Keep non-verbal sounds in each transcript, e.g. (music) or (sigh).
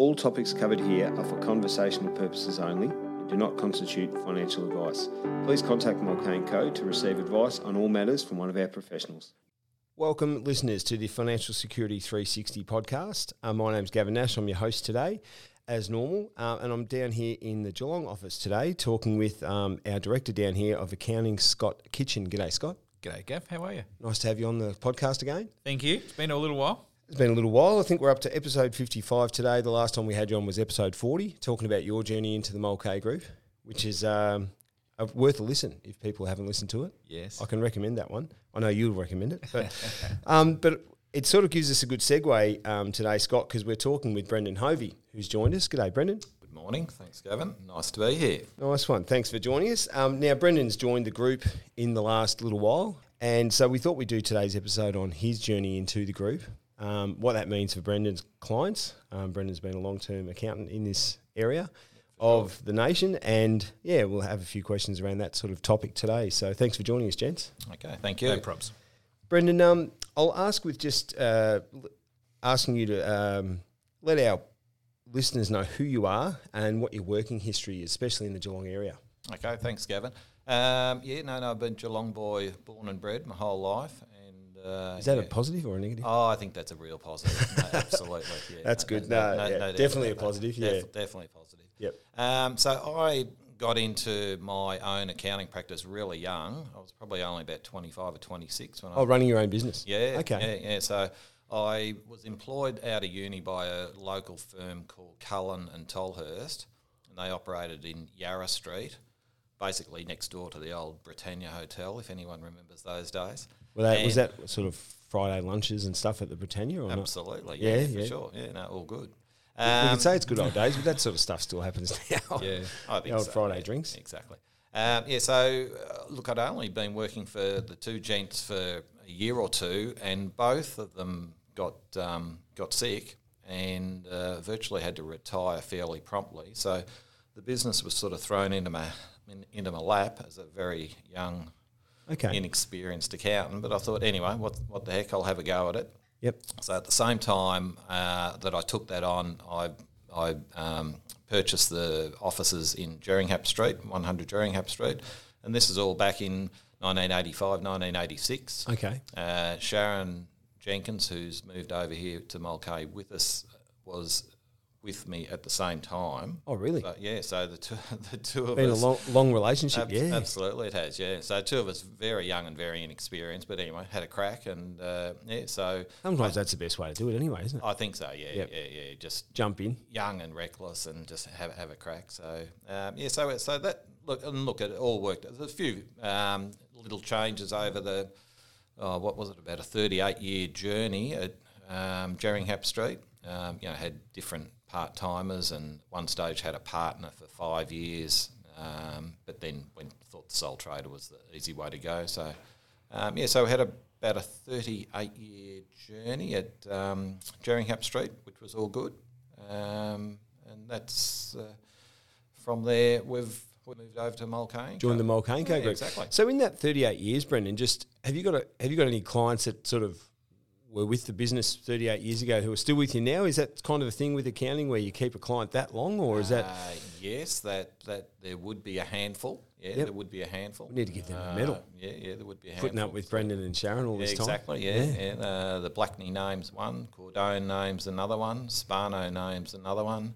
All topics covered here are for conversational purposes only and do not constitute financial advice. Please contact Mulcahy Co to receive advice on all matters from one of our professionals. Welcome, listeners, to the Financial Security 360 podcast. Uh, my name's Gavin Nash. I'm your host today, as normal, uh, and I'm down here in the Geelong office today talking with um, our director down here of accounting, Scott Kitchin. G'day, Scott. G'day, Gav. How are you? Nice to have you on the podcast again. Thank you. It's been a little while. It's been a little while. I think we're up to episode 55 today. The last time we had you on was episode 40, talking about your journey into the Mulcahy Group, which is um, uh, worth a listen if people haven't listened to it. Yes. I can recommend that one. I know you'll recommend it, but (laughs) um, but it sort of gives us a good segue um, today, Scott, because we're talking with Brendan Hovey, who's joined us. G'day, Brendan. Good morning. Thanks, Gavin. Nice to be here. Nice one. Thanks for joining us. Um, now, Brendan's joined the group in the last little while, and so we thought we'd do today's episode on his journey into the group, um, what that means for Brendan's clients. Um, Brendan's been a long-term accountant in this area of the nation, and yeah, we'll have a few questions around that sort of topic today. So, thanks for joining us, gents. Okay, thank you. No props. Brendan, um, I'll ask with just uh, asking you to um, let our listeners know who you are and what your working history is, especially in the Geelong area. Okay, thanks, Gavin. Um, yeah, no, no, I've been Geelong boy, born and bred my whole life, and uh, Is that yeah. a positive or a negative? Oh, I think that's a real positive. No, (laughs) absolutely, yeah. That's good. No, yeah, definitely a positive, yeah. definitely positive. Yep. Um, so I got into my own accounting practice really young. I was probably only about twenty-five or twenty-six when I Oh, running your own business. Yeah. Okay. Yeah, yeah. So I was employed out of uni by a local firm called Cullen and Tolhurst, and they operated in Yarra Street, basically next door to the old Britannia Hotel, if anyone remembers those days. Well, that, was that sort of Friday lunches and stuff at the Britannia or not? Absolutely. Yeah, Yeah, for yeah. sure. Yeah, no, all good. we Um, could say it's good old days, but that sort of stuff still happens (laughs) now. Yeah, I think The old so, Friday yeah, drinks. Exactly. Um, yeah, so uh, look, I'd only been working for the two gents for a year or two, and both of them got um, got sick and uh, virtually had to retire fairly promptly. So the business was sort of thrown into my in, into my lap as a very young, Okay. inexperienced accountant. But I thought, anyway, what what the heck? I'll have a go at it. Yep. So at the same time uh, that I took that on, I I um, purchased the offices in Gheringhap Street, 100 Gheringhap Street, and this is all back in 1985, 1986. Okay. Uh, Sharon Jenkins, who's moved over here to Mulcahy with us, was with me at the same time. Oh, really? So, yeah, so the two, (laughs) the two of us Been a long, long relationship. Ab- yeah. Absolutely, it has. Yeah, so two of us very young and very inexperienced, but anyway, had a crack, and uh, yeah, so Sometimes that's the best way to do it, anyway, isn't it? I think so. Yeah, Yep. yeah, yeah. Just Jump in. young and reckless, and just have have a crack. So um, yeah, so so that look and look, it all worked. There's a few um, little changes over the oh, what was it about a 38 year journey at um, Gheringhap Street. Um, you know, had different part timers, and one stage had a partner for five years. Um, but then when thought the sole trader was the easy way to go, so um, yeah, so we had a, about a 38 year journey at um, Gheringhap Street, which was all good. Um, and that's uh, from there, we've, we moved over to Mulcahy. Join the Mulcahy Yeah, group. exactly. So in that 38 years, Brendan, just have you got a, have you got any clients that sort of were with the business 38 years ago who are still with you now? Is that kind of a thing with accounting where you keep a client that long, or is that Uh, yes, that, that there would be a handful. Yeah, Yep. there would be a handful. We need to give them a Uh, medal. Yeah, yeah, there would be a handful. putting up with Brendan and Sharon all Yeah, this time? exactly. Yeah, yeah. Uh, the Blackney names one, Cordone names another one, Spano names another one,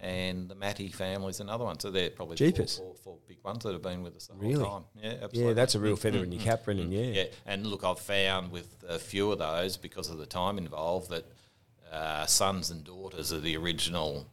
and the Matty family's another one. So they're probably the four, Jeepers. four, four big ones that have been with us the Really? whole time. Yeah, absolutely. Yeah, that's a real mm, feather mm, in your mm. cap, Brendan. Yeah. Yeah, and look, I've found with a few of those because of the time involved that uh, sons and daughters of the original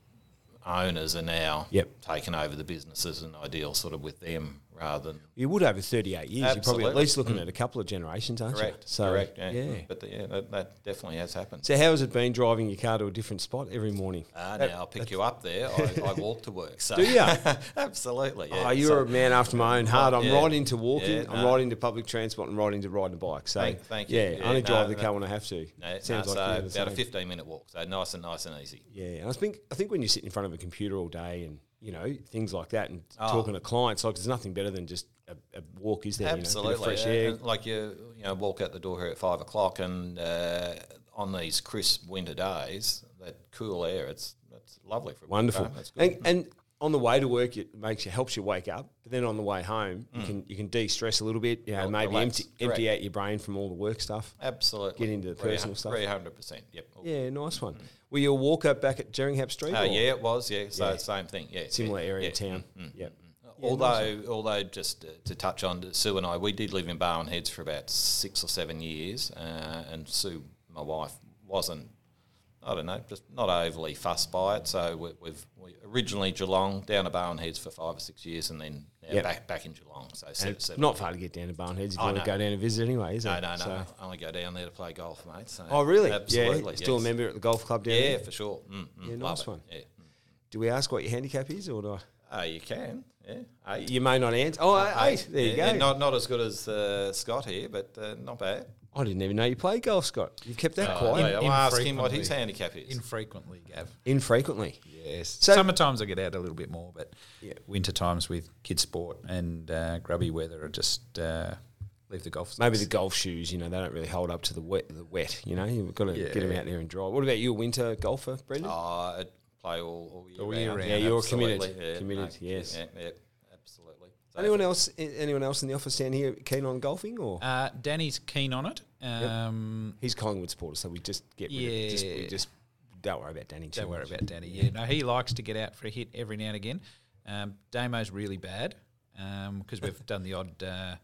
owners are now Yep. taking over the businesses and ideal sort of with them rather than You would over 38 years. You're probably at least looking at a couple of generations, aren't correct. you? So, correct. Yeah, yeah. but the, yeah, that, that definitely has happened. So how has it been driving your car to a different spot every morning? Ah, now I'll pick you up there. I, I walk to work. So (laughs) Do ya? (laughs) absolutely. Yeah. oh, you're So a man after my own heart. I'm yeah. right into walking. Yeah, I'm right into public transport and right into riding a bike. So Thank- thank you. Yeah, I only no, drive the no. car when I have to. no, Sounds like so about a 15 minute walk. So nice and nice and easy. Yeah, and I think I think when you sit in front of a computer all day and you know things like that and Oh. talking to clients, like there's nothing better than just a, a walk, is there? Absolutely. you know, a bit of fresh air. And like you, you know, walk out the door here at five o'clock, and uh, on these crisp winter days, that cool air, it's it's lovely for Wonderful. That's good. And, and on the way to work, it makes you helps you wake up. But then on the way home, you can you can de stress a little bit. You know, maybe Mm. relax. empty empty out your brain from all the work stuff. Absolutely. Get into the personal stuff. Three hundred percent. Yep. Yeah, nice one. Were you a walker back at Gheringhap Street? Uh, yeah, it was. Yeah. So Yeah. same thing. Yeah. similar yeah, area yeah. of town. Mm, mm. Yep. although, although just uh, to touch on Sue and I, we did live in Barwon Heads for about six or seven years, uh, and Sue, my wife, wasn't. I don't know, just not overly fussed by it. So we, we've we originally Geelong, down to Barwon Heads for five or six years, and then Yep. back back in Geelong. So seven, seven not far to get down to Barwon Heads if you want to go down and visit anyway, is it? No, no, no. So- I only go down there to play golf, mate. So Oh, really? Absolutely. Yeah. Still a member at the golf club down Yeah, there? Yeah, for sure. Mm, mm, Yeah, nice one. Yeah. Do we ask what your handicap is, or do I? Oh, you can. Yeah. Eight. You may not answer. Oh, Uh, eight. There you Yeah, go. yeah, Not not as good as uh, Scott here, but uh, not bad. I didn't even know you played golf, Scott. You've kept that Uh, quiet. yeah, I'll ask him what his handicap is. Infrequently, Gav. Infrequently. Yes. So- Summer times I get out a little bit more, but Yeah. winter times with kids sport and uh, grubby weather, I just uh, leave the golf. Maybe the golf shoes, you know, they don't really hold up to the wet. The wet, you know, you've got to get 'em get them out there and dry. What about you, a winter golfer, Brendan? Oh, I play all, all year All round. year round. Yeah, you're Absolutely. committed. Yeah, Committed, yes. Yeah, yeah, absolutely. So anyone else? Anyone else in the office down here keen on golfing, or Uh, Danny's keen on it. Um, he's Collingwood supporter, so we just get rid of just, we Yeah. just don't worry about Danny. Too Don't worry much. about Danny. Yeah, no, he likes to get out for a hit every now and again. Um, Damo's really bad because we've (laughs) done the odd uh,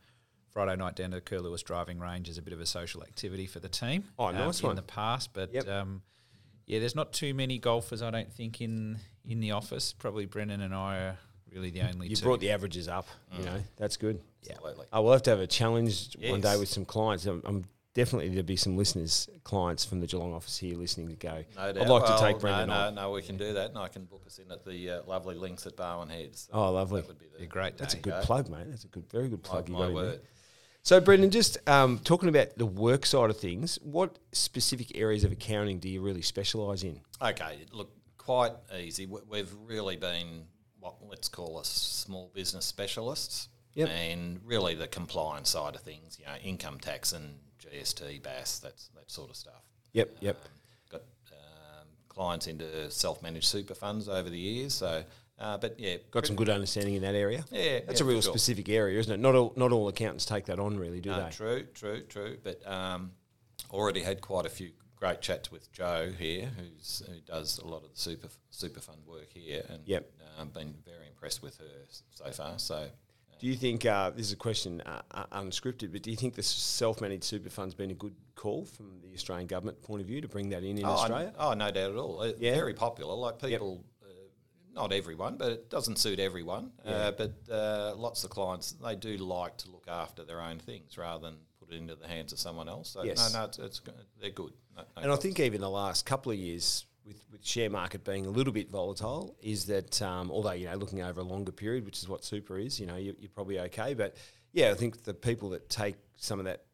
Friday night down to the Curlewis driving range as a bit of a social activity for the team. Oh, um, nice in one. In the past, but Yep. um, yeah, there's not too many golfers. I don't think in in the office. Probably Brendan and I are really the only You two. brought the averages up. You Mm. know, that's good. Absolutely. I will have to have a challenge one day with some clients. I'm, I'm definitely there'll be some listeners, clients from the Geelong office here listening to go. No doubt. I'd like to take Brendan no, on. no, no, we can do that, and I can book us in at the uh, lovely links at Barwon Heads. So Oh, lovely. That would be the great That's a good go. plug, mate. That's a good, very good my, plug. you my in word. So, Brendan, just um, talking about the work side of things, what specific areas of accounting do you really specialise in? Okay, look, quite easy. We've really been what let's call us small business specialists, Yep. and really the compliance side of things, you know, income tax and GST, BAS, that's that sort of stuff. Yep, yep. Um, got um, clients into self-managed super funds over the years, so uh, but yeah, Got some good understanding in that area. Yeah, that's yeah, a real sure. specific area, isn't it? Not all, not all accountants take that on, really, do No, they? true, true, true. But um, already had quite a few great chats with Joe here, who's who does a lot of the super super fund work here, and Yep. um, been very impressed with her so far. So Do you think uh, this is a question uh, uh, unscripted? But do you think the self-managed super fund's been a good call from the Australian government point of view to bring that in in oh, Australia? oh, no doubt at all. Uh, Yeah. Very popular. Like people, uh, not everyone, but it doesn't suit everyone. Uh, but uh, lots of clients they do like to look after their own things rather than it into the hands of someone else. So Yes. no, no, it's, it's they're good. No, no And I think even the last couple of years, with, with share market being a little bit volatile, is that um, although you know looking over a longer period, which is what super is, you know you, you're probably okay. But yeah, I think the people that take some of that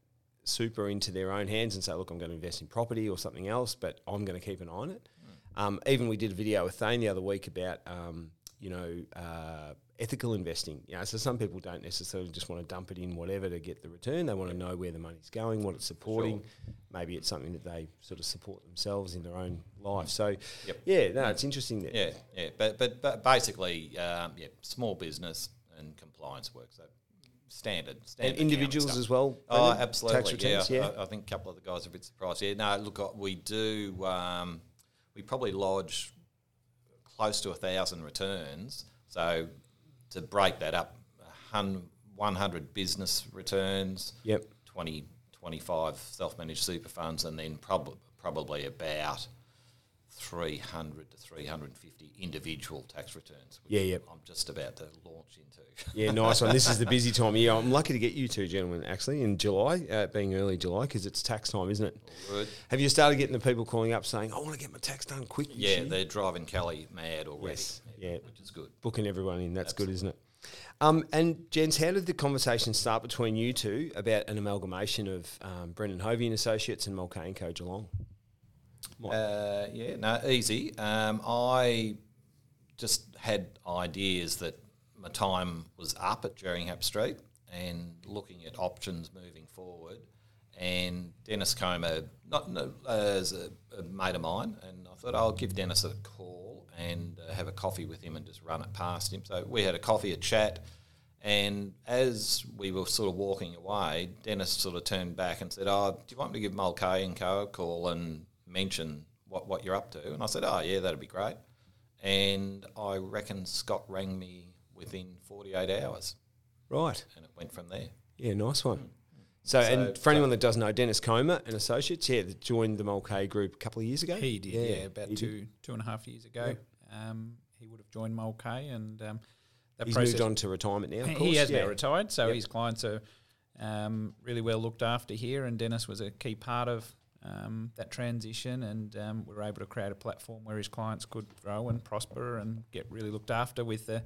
super into their own hands and say, look, I'm going to invest in property or something else, but I'm going to keep an eye on it. Um, even we did a video with Thane the other week about um, you know uh, ethical investing. You know, so some people don't necessarily just want to dump it in whatever to get the return. They want to know where the money's going, what it's supporting. Maybe it's something that they sort of support themselves in their own life. So Yep. yeah, no, it's interesting that Yeah, yeah, but but, but basically, um, yeah, small business and compliance work. So standard, and standard individuals as well. Oh, absolutely. Tax returns, yeah. I, I think a couple of the guys are a bit surprised. Yeah, no, look, we do. Um, we probably lodge close to a thousand returns. So to break that up, 100 business returns, Yep. 20, 25 self-managed super funds, and then prob- probably about 300 to 350 individual tax returns. which Yeah, yep. I'm just about to launch into. Yeah, nice one. This is the (laughs) busy time of year. I'm lucky to get you two gentlemen actually in July, uh, being early July, because it's tax time, isn't it? Good. Have you started getting the people calling up saying, "I want to get my tax done quick"? Yeah, year?" they're driving Kelly mad already. Yes, yeah. which is good. booking everyone in. That's good, isn't it? Um, and Jens, how did the conversation start between you two about an amalgamation of um, Brendan Hovey and Associates and Mulcahy and Co Geelong? Uh, yeah, no, easy. Um, I just had ideas that my time was up at Gheringhap Street and looking at options moving forward. and Dennis Comer, not no, as a, a, mate of mine, and I thought I'll give Dennis a call and uh, have a coffee with him and just run it past him. So we had a coffee, a chat, and as we were sort of walking away, Dennis sort of turned back and said, "Oh, do you want me to give Mulcahy and Co a call and mention what what you're up to?" And I said, "Oh, yeah, that'd be great." And I reckon Scott rang me within 48 hours. Right. And it went from there. Yeah, nice one. So, so, and for anyone that doesn't know, Dennis Comer and Associates, yeah, joined the Mulcahy Group a couple of years ago. He did, yeah, yeah about two did. two and a half years ago. Um, he would have joined Mulcahy, and um, that he's moved on to retirement now. He has yeah. now retired, so yep. his clients are um, really well looked after here, and Dennis was a key part of um, that transition, and um, we were able to create a platform where his clients could grow and prosper and get really looked after with the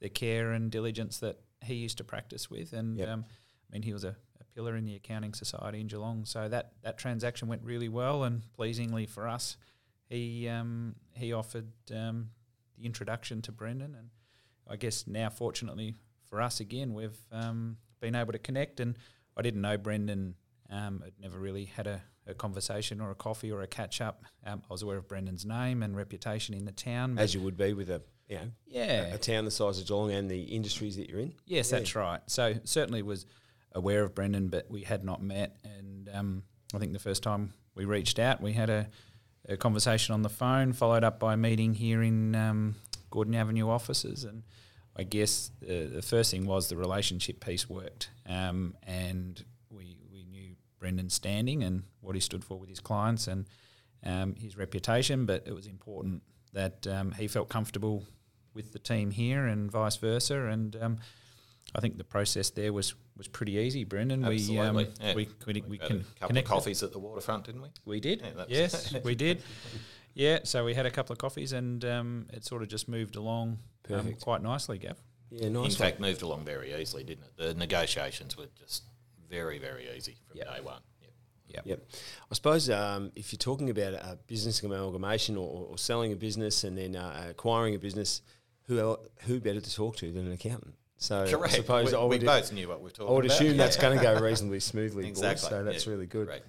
the care and diligence that he used to practice with, and yep. Um, I mean he was a pillar in the accounting society in Geelong. So that that transaction went really well, and pleasingly for us, he um, he offered um, the introduction to Brendan, and I guess now, fortunately for us again, we've um, been able to connect. And I didn't know Brendan. Um, I'd never really had a, a, conversation or a coffee or a catch up. Um, I was aware of Brendan's name and reputation in the town, as you would be with a you know, yeah, a, a, town the size of Geelong and the industries that you're in. Yes, yeah. that's right. So certainly was aware of Brendan, but we had not met. And um, I think the first time we reached out, we had a, a, conversation on the phone, followed up by a meeting here in um, Gordon Avenue offices. And I guess the, the, first thing was the relationship piece worked. Um, and we, we knew Brendan's standing and what he stood for with his clients and um, his reputation, but it was important that um, he felt comfortable with the team here and vice versa. And um, I think the process there was was pretty easy, Brendan. Absolutely. We, um, yeah. we, we, we, can a couple of coffees at the waterfront, didn't we? We did. Yeah, yes, (laughs) we did. Yeah, so we had a couple of coffees, and um, it sort of just moved along um, quite nicely, Gav. Yeah, nice. In fact, moved along very easily, didn't it? The negotiations were just very, very easy from yep. day one. Yep. Yep. I suppose um, if you're talking about a business amalgamation or, or selling a business and then uh, acquiring a business, who who better to talk to than an accountant? So Correct. I suppose we, I would, we both knew what we are talking about. I would about. assume that's going to go reasonably smoothly, exactly. Boys, so that's yeah. really good.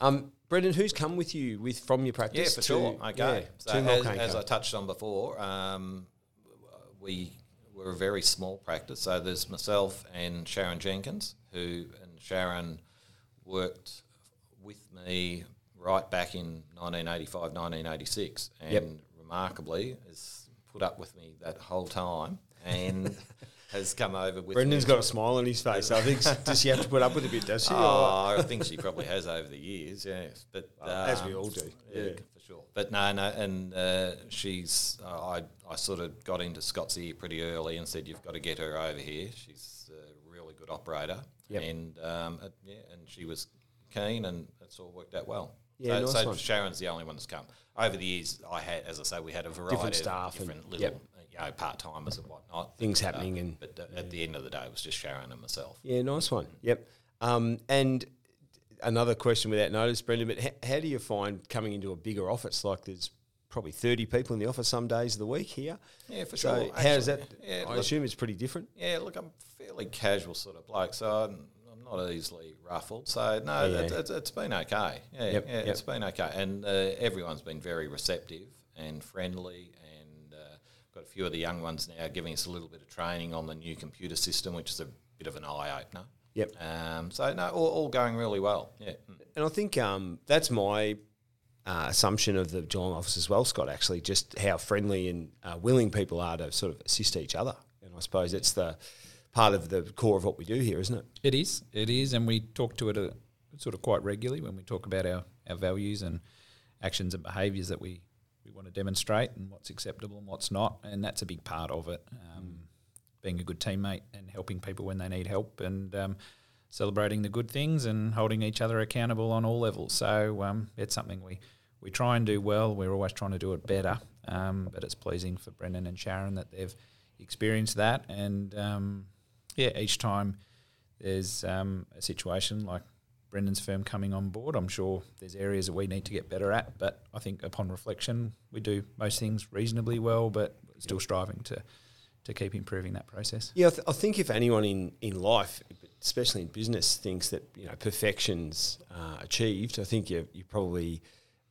Um, Brendan, who's come with you with from your practice? Yeah, for sure. Okay. Yeah, so as, as I touched on before, um, we were a very small practice. So there's myself and Sharon Jenkins, who and Sharon worked with me right back in 1985, 1986, and yep. remarkably has put up with me that whole time. And (laughs) has come over with. Brendan's got a smile on his face. I think does she have to put up with a bit? Does she? Oh, I think she probably has over the years. Yes, but uh, as we all do. Yeah, sure. But no, no, and uh, she's. Uh, I I sort of got into Scott's ear pretty early and said you've got to get her over here. She's a really good operator. Yep. And um, yeah, and she was keen, and it's all worked out well. Yeah, so, nice so Sharon's the only one that's come. Over the years, I had, as I say, we had a variety different staff of different little yep you know, part timers and whatnot. Things happening, uh, and but uh, at the end of the day, it was just Sharon and myself. Yeah, nice one. Yep. Um, and another question without notice, Brendan, but ha- how do you find coming into a bigger office like there's probably 30 people in the office some days of the week here? Yeah, for so sure. How does that? Yeah, I look, assume it's pretty different. Yeah, look, I'm fairly casual sort of bloke, so I'm, I'm not easily ruffled. So no, yeah. it, it, it's been okay. Yeah, yep, yeah, yep. it's been okay, and uh, everyone's been very receptive and friendly And uh, got a few of the young ones now giving us a little bit of training on the new computer system, which is a bit of an eye opener. Yep. Um, so no, all, all, going really well. Yeah. And I think um, that's my uh, assumption of the Geelong office as well, Scott. Actually, just how friendly and uh, willing people are to sort of assist each other. And I suppose it's the part of the core of what we do here, isn't it? It is. It is, and we talk to it a, sort of quite regularly when we talk about our, our values and actions and behaviours that we we want to demonstrate and what's acceptable and what's not, and that's a big part of it. Um, being a good teammate and helping people when they need help, and um, celebrating the good things and holding each other accountable on all levels. So um, it's something we we try and do well. We're always trying to do it better, um, but it's pleasing for Brendan and Sharon that they've experienced that, and um, yeah, each time there's um, a situation like Brendan's firm coming on board. I'm sure there's areas that we need to get better at, but I think upon reflection, we do most things reasonably well, but still striving to to keep improving that process. Yeah, I, th- I think if anyone in, in life, especially in business, thinks that you know perfection's uh, achieved, I think you you probably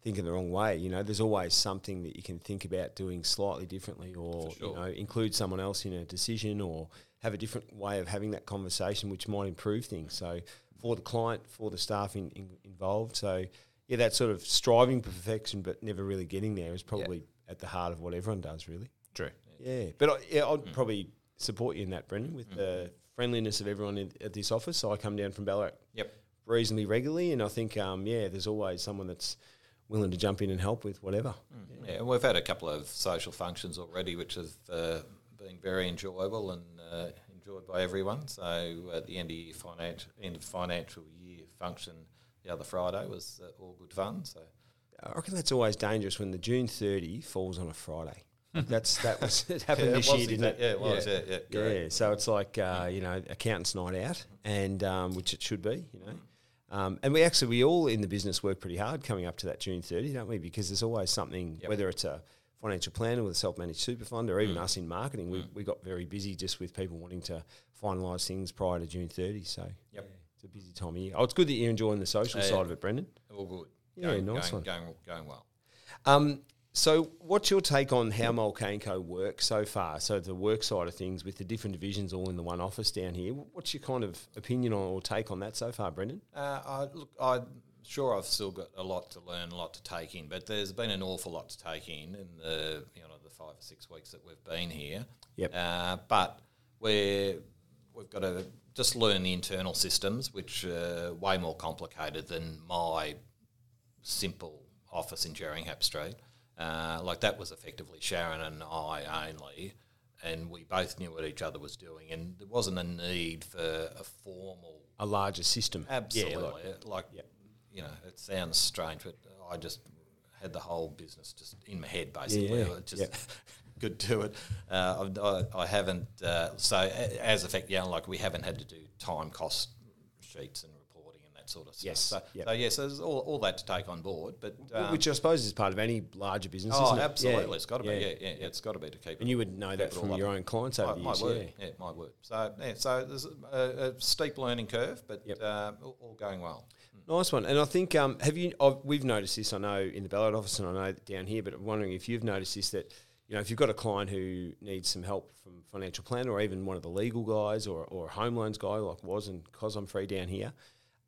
thinking the wrong way. You know, there's always something that you can think about doing slightly differently, or sure. you know, include someone else in a decision, or have a different way of having that conversation, which might improve things. So for the client, for the staff in, in, involved. So yeah, that sort of striving for perfection, but never really getting there is probably at the heart of what everyone does, really. True. Yeah, but I, yeah, I'd probably support you in that, Brendan, with the friendliness of everyone in, at this office. So I come down from Ballarat Yep. reasonably regularly, and I think um, yeah, there's always someone that's willing to jump in and help with whatever. Yeah, and we've had a couple of social functions already, which have uh, been very enjoyable and uh, enjoyed by everyone. So at the end of year financial end of financial year function the other Friday was uh, all good fun. So I reckon that's always dangerous when the June 30 falls on a Friday. That's that was (laughs) it happened Yeah, this year, didn't it? Yeah, it was. Yeah, yeah, Yeah, correct. so it's like uh, you know accountants' night out, and um, which it should be, you know. Um, and we actually we all in the business work pretty hard coming up to that June 30, don't we? Because there's always something, Yep. whether it's a financial planner with a self-managed super fund, or even us in marketing, we, we got very busy just with people wanting to finalise things prior to June 30. So Yep. yeah, it's a busy time of year. Oh, it's good that you're enjoying the social Yeah, side yeah. of it, Brendan. All good. Yeah, going, nice going, one. Going, going well. Um, so, what's your take on how Mulcahy Co works so far? So, the work side of things with the different divisions all in the one office down here. What's your kind of opinion on or take on that so far, Brendan? Uh, I, look, I'm sure I've still got a lot to learn, a lot to take in, but there's been an awful lot to take in in the you know the five or six weeks that we've been here. Yep. Uh, but we're we've got to just learn the internal systems, which are way more complicated than my simple office in Gheringhap Street. Uh, like that was effectively Sharon and I only, and we both knew what each other was doing, and there wasn't a need for a formal A larger system. Absolutely. Yeah, like- like, you know, it sounds strange, but I just had the whole business just in my head, basically. Yeah, I just yeah. (laughs) could do it. Uh, I, I, haven't, uh, so a- as effect, yeah, like we haven't had to do time cost sheets and that sort of stuff. Yes, So, yep. so yes, there's all, all that to take on board, but. Um, Which I suppose is part of any larger business, Oh, isn't it? absolutely! Yeah, It's got to be. Yeah, yeah, it's got to be to keep. And you would know that from your up. own clients over my, the my years. word, Yeah. yeah, my word. So, yeah, so there's a, a steep learning curve, but Yep. uh, all, going well. Nice one. And I think um, have you? I've, we've noticed this. I know in the Ballarat office, and I know down here. But I'm wondering if you've noticed this that you know if you've got a client who needs some help from financial planner or even one of the legal guys or, or a home loans guy like was and I'm free down here.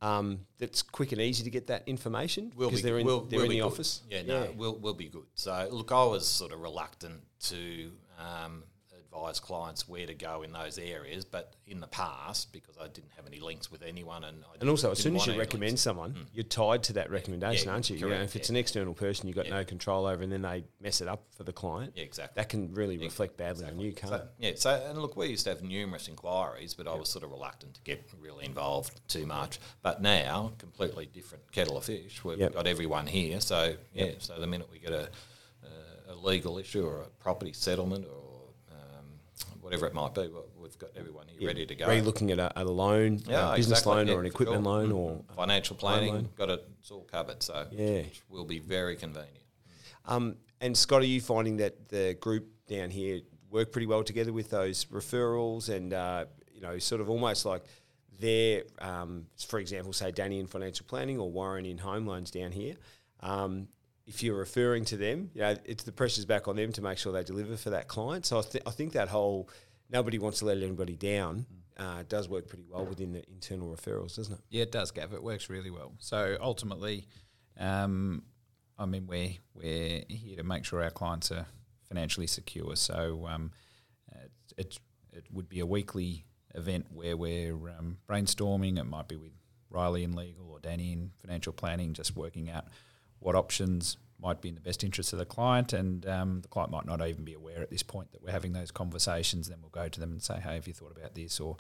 Um, that's quick and easy to get that information We'll because be, they're in we'll, they're we'll in the good. office. Yeah, no, we'll, we'll be good. So, look, I was sort of reluctant to um, advise clients where to go in those areas, but in the past, because I didn't have any links with anyone, and I And also, as soon as you recommend links. someone, hmm. you're tied to that recommendation, Yeah, aren't you? you know, if it's yeah. an external person you've got no control over, and then they mess it up for the client, Yeah, exactly. that can really reflect badly on you, can't So, it? yeah, so and look, we used to have numerous inquiries, but I was sort of reluctant to get really involved too much. But now, completely different kettle of fish. We've Yep. got everyone here, so yeah. So the minute we get a, a, legal issue or a property settlement or whatever it might be, we- we've got everyone here ready to go. Are you looking at a, at a loan, Yeah, a business exactly, loan, yeah, or an equipment sure. loan, or Financial planning, loan. got it. It's all covered. So Yeah. which will be very convenient. Um, and Scott, are you finding that the group down here work pretty well together with those referrals and, uh, you know, sort of almost like their, um, for example, say Danny in financial planning or Warren in home loans down here. Um, if you're referring to them, you know, it's the pressure's back on them to make sure they deliver for that client. So I, th- I think that whole nobody wants to let anybody down uh, does work pretty well within the internal referrals, doesn't it? Yeah, it does, Gav. It works really well. So ultimately, um, I mean, we're we're here to make sure our clients are financially secure. So um, it, it it would be a weekly event where we're um, brainstorming. It might be with Riley in legal or Danny in financial planning, just working out what options might be in the best interest of the client. And um, the client might not even be aware at this point that we're having those conversations. Then we'll go to them and say, "Hey, have you thought about this?" Or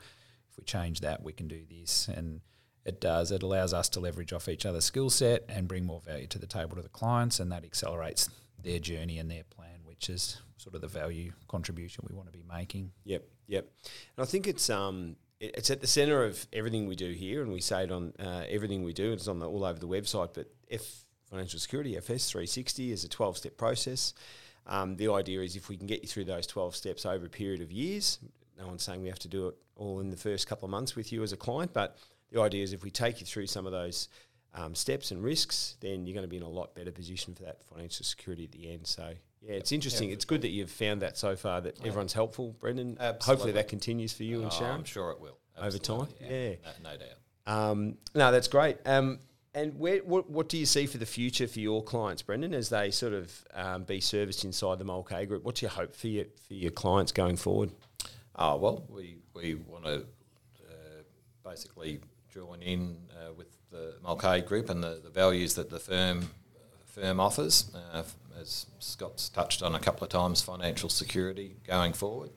if we change that, we can do this. And it does. It allows us to leverage off each other's skill set and bring more value to the table to the clients, and that accelerates their journey and their plan, which is sort of the value contribution we want to be making. Yep, yep. And I think it's um it- it's at the centre of everything we do here, and we say it on uh, everything we do. It's on the, all over the website. But F Financial Security FS three sixty is a twelve step process. Um, the idea is if we can get you through those twelve steps over a period of years, no one's saying we have to do it all in the first couple of months with you as a client, but the idea is if we take you through some of those um, steps and risks, then you're going to be in a lot better position for that financial security at the end. So yeah, it's interesting. Yeah, it's good that you've found that so far that everyone's helpful, Brendan. Hopefully that continues for you and Oh, Sharon I'm sure it will. over time. Absolutely, Yeah. No, no doubt. Um, no, that's great. Um, and where, what, what do you see for the future for your clients, Brendan, as they sort of um, be serviced inside the Mulcahy Group? What's your hope for your for your clients going forward? Oh well, we we want to uh, basically join in uh, with the Mulcahy Group and the, the values that the firm firm offers. Uh, as Scott's touched on a couple of times, financial security going forward.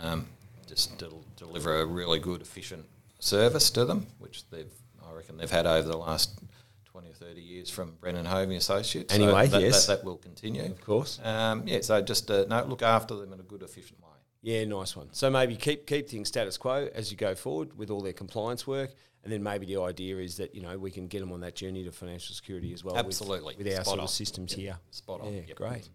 Um, just del- deliver a really good, efficient service to them, which they've I reckon they've had over the last. 20 or 30 years from Brendan Hovey Associates. Anyway, that, yes. That, that will continue. Of course. Um, yeah, so just uh, no, look after them in a good, efficient way. Yeah, nice one. So maybe keep keep things status quo as you go forward with all their compliance work, and then maybe the idea is that you know we can get them on that journey to financial security as well. with- Absolutely. with, our Spot sort on. of systems Yep. here. Spot on. Yeah, Yep. great.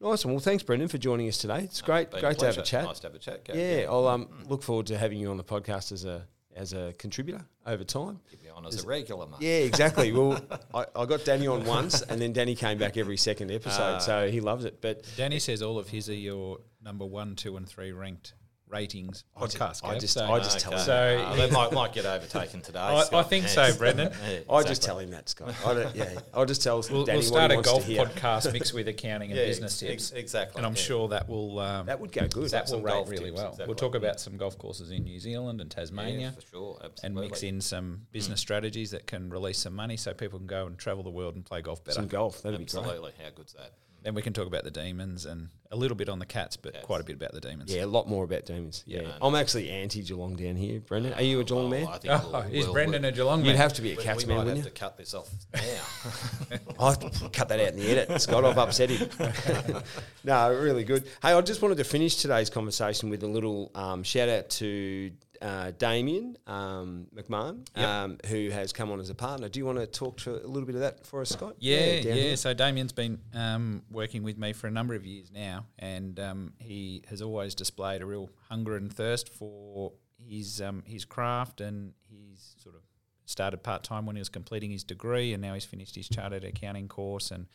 Nice one. Well, thanks, Brendan, for joining us today. It's great, great to have a chat. Nice to have a chat. Yeah, I'll um, look forward to having you on the podcast as a as a contributor over time. Keep me on as a regular, mate. Yeah, exactly. (laughs) well, I, I got Danny on once, and then Danny came back every second episode, ah. so he loves it. But Danny says all of his are your number one, two, and three ranked ratings podcast. I just- so, I just tell him. So Uh, they might, (laughs) might get overtaken today. I, I think so, Brendan. (laughs) Yeah, I just tell him that, Scott. I don't, yeah, I'll just tell We'll, Danny we'll start what a golf podcast mixed (laughs) with accounting and Yeah, business ex- tips, exactly. and I'm yeah. sure that will um, That would go good. that will some rate really tips, well. exactly. We'll talk about some golf courses in New Zealand and Tasmania. For sure. and mix in some business strategies that can release some money so people can go and travel the world and play golf better. Some golf. That'd be great. Absolutely. How good's that? Then we can talk about the demons and a little bit on the cats, but Cats. quite a bit about the demons. Yeah, a lot more about demons. Yeah, Yeah. I'm actually anti Geelong down here, Brendan. Are you a Geelong man? I think Oh, we'll- is we'll- Brendan we'll- a Geelong man? You'd man? have to be a we, Cats we man, might wouldn't have you? to cut this off (laughs) now. (laughs) I have to cut that out in the edit, Scott. I've upset him. (laughs) no, really good. Hey, I just wanted to finish today's conversation with a little um, shout out to uh, Damien um, McMahon, Yep. um, who has come on as a partner. Do you want to talk to a little bit of that for us, Scott? Yeah, yeah. here. So Damien's been um, working with me for a number of years now, and um, he has always displayed a real hunger and thirst for his um, his craft, and he's sort of started part time when he was completing his degree, and now he's finished his chartered accounting course, and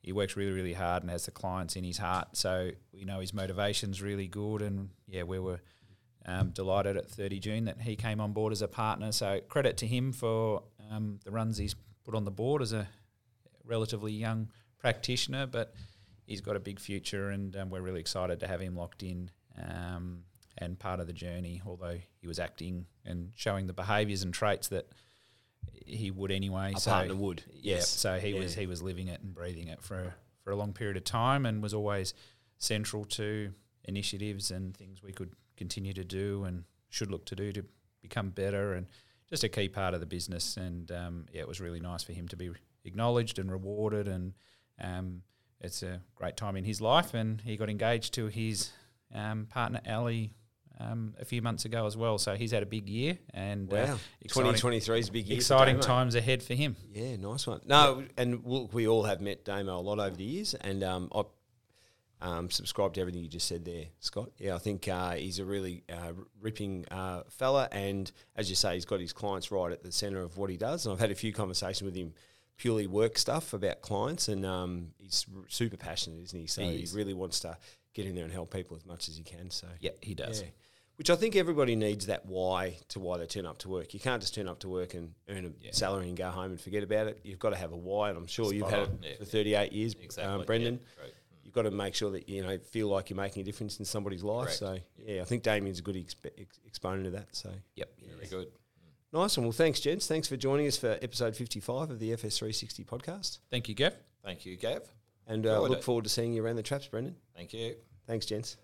he works really, really hard and has the clients in his heart. So you know his motivation's really good, and yeah, we were um, delighted at 30 June that he came on board as a partner. So credit to him for um, the runs he's put on the board as a relatively young practitioner, but he's got a big future, and um, we're really excited to have him locked in um, and part of the journey. Although he was acting and showing the behaviours and traits that he would anyway. A so partner would, yeah. yes. So he was he was living it and breathing it for for a long period of time, and was always central to initiatives and things we could continue to do and should look to do to become better and just a key part of the business. And um, yeah, it was really nice for him to be acknowledged and rewarded. And um, it's a great time in his life. And he got engaged to his um, partner, Ali. Um, a few months ago as well, so he's had a big year and uh, Wow. exciting, 2023 is a big year. exciting times ahead for him. Yeah, nice one. No, and look, we all have met Damo a lot over the years, and um, I um, subscribe to everything you just said there, Scott. Yeah, I think uh, he's a really uh, ripping uh, fella, and as you say, he's got his clients right at the centre of what he does. And I've had a few conversations with him, purely work stuff about clients, and um, he's r- super passionate, isn't he? So He he, really wants to get in there and help people as much as he can. So Yeah, he does. yeah. Which I think everybody needs that why to why they turn up to work. You can't just turn up to work and earn a Yeah. salary and go home and forget about it. You've got to have a why, and I'm sure you've had on, it yeah. for 38 years, Exactly. um, Brendan. great. You've got to make sure that you know feel like you're making a difference in somebody's life. Correct. So yeah, I think Damien's a good exp- ex- exponent of that. So Yep. Very good. nice one. Well, thanks, gents. Thanks for joining us for episode 55 of the FS360 podcast, Thank you, Gav. Thank you, Gav. and uh, look it. forward to seeing you around the traps, Brendan. Thank you. Thanks, gents.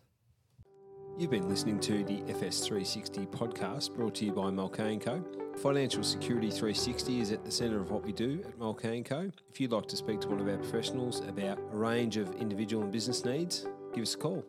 You've been listening to the FS360 podcast brought to you by Mulcahy & Co. Financial Security 360 is at the centre of what we do at Mulcahy & Co. If you'd like to speak to one of our professionals about a range of individual and business needs, give us a call